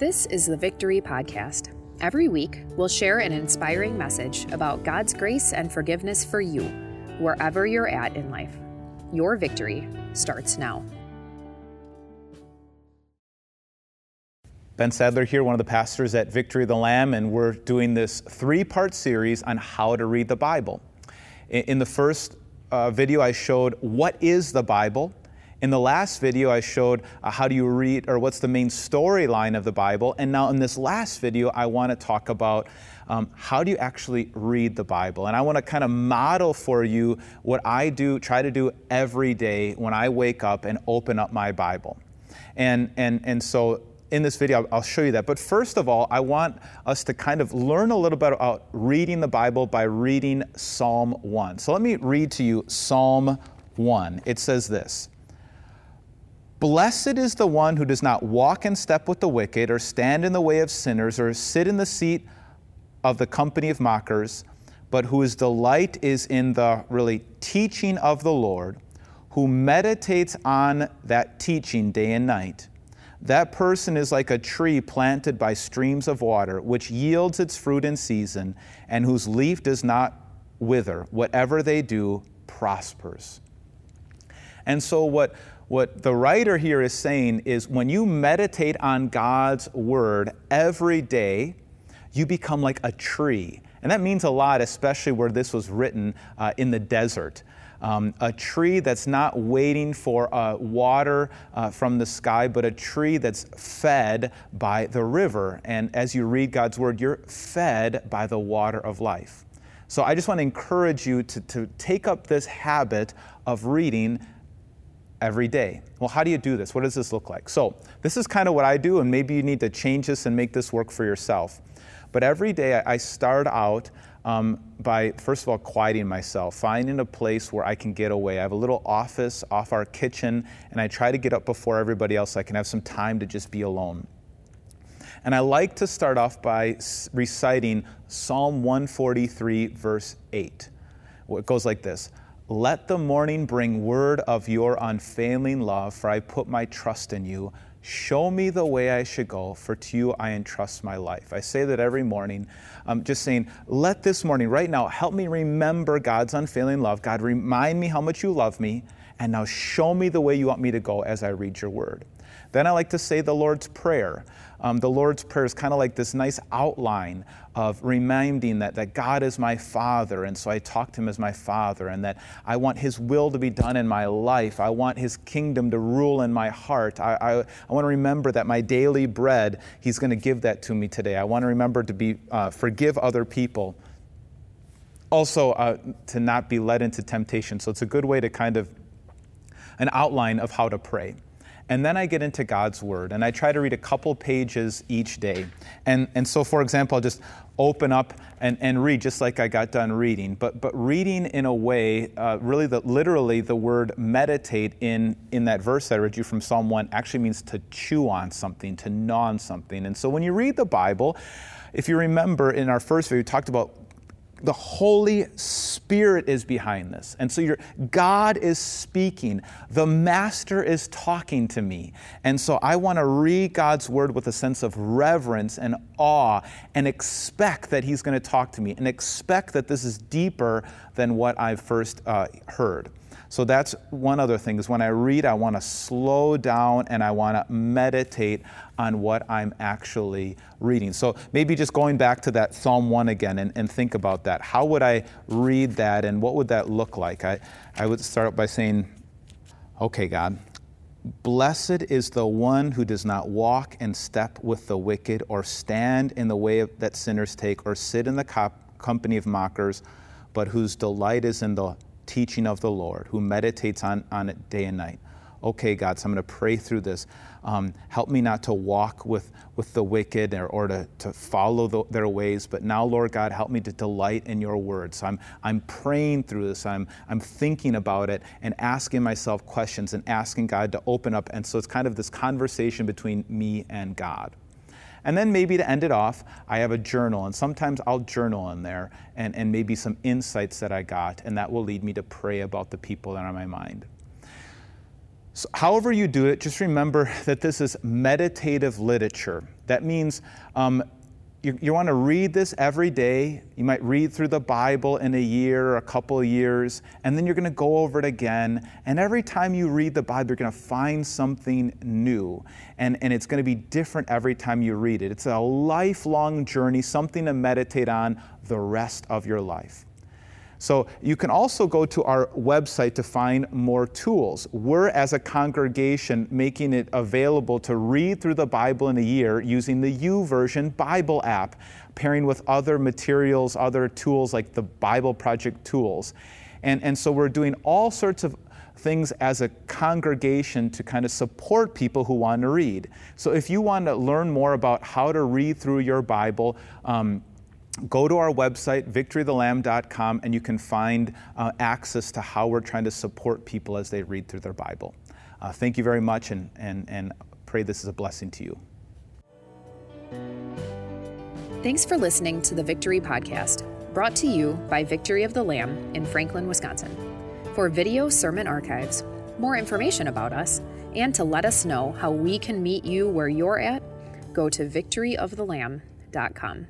This is the Victory Podcast. Every week, we'll share an inspiring message about God's grace and forgiveness for you, wherever you're at in life. Your victory starts now. Ben Sadler here, one of the pastors at Victory of the Lamb, and we're doing this three part series on how to read the Bible. In the first uh, video, I showed what is the Bible. In the last video, I showed uh, how do you read, or what's the main storyline of the Bible. And now in this last video, I want to talk about um, how do you actually read the Bible. And I want to kind of model for you what I do, try to do every day when I wake up and open up my Bible. And, and, and so in this video, I'll show you that. But first of all, I want us to kind of learn a little bit about reading the Bible by reading Psalm 1. So let me read to you Psalm 1. It says this Blessed is the one who does not walk in step with the wicked, or stand in the way of sinners, or sit in the seat of the company of mockers, but whose delight is in the really teaching of the Lord, who meditates on that teaching day and night. That person is like a tree planted by streams of water, which yields its fruit in season, and whose leaf does not wither. Whatever they do prospers. And so, what what the writer here is saying is when you meditate on God's word every day, you become like a tree. And that means a lot, especially where this was written uh, in the desert. Um, a tree that's not waiting for uh, water uh, from the sky, but a tree that's fed by the river. And as you read God's word, you're fed by the water of life. So I just want to encourage you to, to take up this habit of reading every day. Well, how do you do this? What does this look like? So, this is kind of what I do, and maybe you need to change this and make this work for yourself. But every day I start out um, by, first of all, quieting myself, finding a place where I can get away. I have a little office off our kitchen, and I try to get up before everybody else so I can have some time to just be alone. And I like to start off by reciting Psalm 143, verse 8. It goes like this let the morning bring word of your unfailing love, for I put my trust in you. Show me the way I should go, for to you I entrust my life. I say that every morning, um, just saying, let this morning, right now, help me remember God's unfailing love. God, remind me how much you love me, and now show me the way you want me to go as I read your word. Then I like to say the Lord's Prayer. Um, the Lord's Prayer is kind of like this nice outline of reminding that, that God is my Father, and so I talk to Him as my Father, and that I want His will to be done in my life. I want His kingdom to rule in my heart. I, I, I want to remember that my daily bread, He's going to give that to me today. I want to remember to be uh, forgive other people. Also, uh, to not be led into temptation. So it's a good way to kind of an outline of how to pray. And then I get into God's Word and I try to read a couple pages each day. And, and so, for example, I'll just open up and, and read just like I got done reading, but, but reading in a way, uh, really, the, literally, the word meditate in, in that verse I read you from Psalm 1 actually means to chew on something, to gnaw on something. And so, when you read the Bible, if you remember in our first video, we talked about the Holy Spirit is behind this. And so God is speaking. The Master is talking to me. And so I want to read God's word with a sense of reverence and awe and expect that He's going to talk to me and expect that this is deeper than what I've first uh, heard. So that's one other thing is when I read, I want to slow down and I want to meditate on what I'm actually reading. So maybe just going back to that Psalm 1 again and, and think about that. How would I read that and what would that look like? I, I would start by saying, okay, God, Blessed is the one who does not walk in step with the wicked, or stand in the way that sinners take, or sit in the company of mockers, but whose delight is in the teaching of the Lord, who meditates on, on it day and night. Okay, God, so I'm going to pray through this. Um, help me not to walk with, with the wicked or, or to, to follow the, their ways, but now, Lord God, help me to delight in your word. So I'm, I'm praying through this, I'm, I'm thinking about it and asking myself questions and asking God to open up. And so it's kind of this conversation between me and God. And then maybe to end it off, I have a journal, and sometimes I'll journal in there and, and maybe some insights that I got, and that will lead me to pray about the people that are on my mind. So however, you do it, just remember that this is meditative literature. That means um, you, you want to read this every day. You might read through the Bible in a year or a couple of years, and then you're going to go over it again. And every time you read the Bible, you're going to find something new. And, and it's going to be different every time you read it. It's a lifelong journey, something to meditate on the rest of your life. So you can also go to our website to find more tools. We're, as a congregation, making it available to read through the Bible in a year using the YouVersion Bible app, pairing with other materials, other tools like the Bible Project tools. And, and so we're doing all sorts of things as a congregation to kind of support people who want to read. So if you want to learn more about how to read through your Bible, um, go to our website, victorythelamb.com, and you can find uh, access to how we're trying to support people as they read through their Bible. Uh, thank you very much, and, and, and pray this is a blessing to you. Thanks for listening to the Victory Podcast, brought to you by Victory of the Lamb in Franklin, Wisconsin. For video sermon archives, more information about us, and to let us know how we can meet you where you're at, go to victoryofthelamb.com.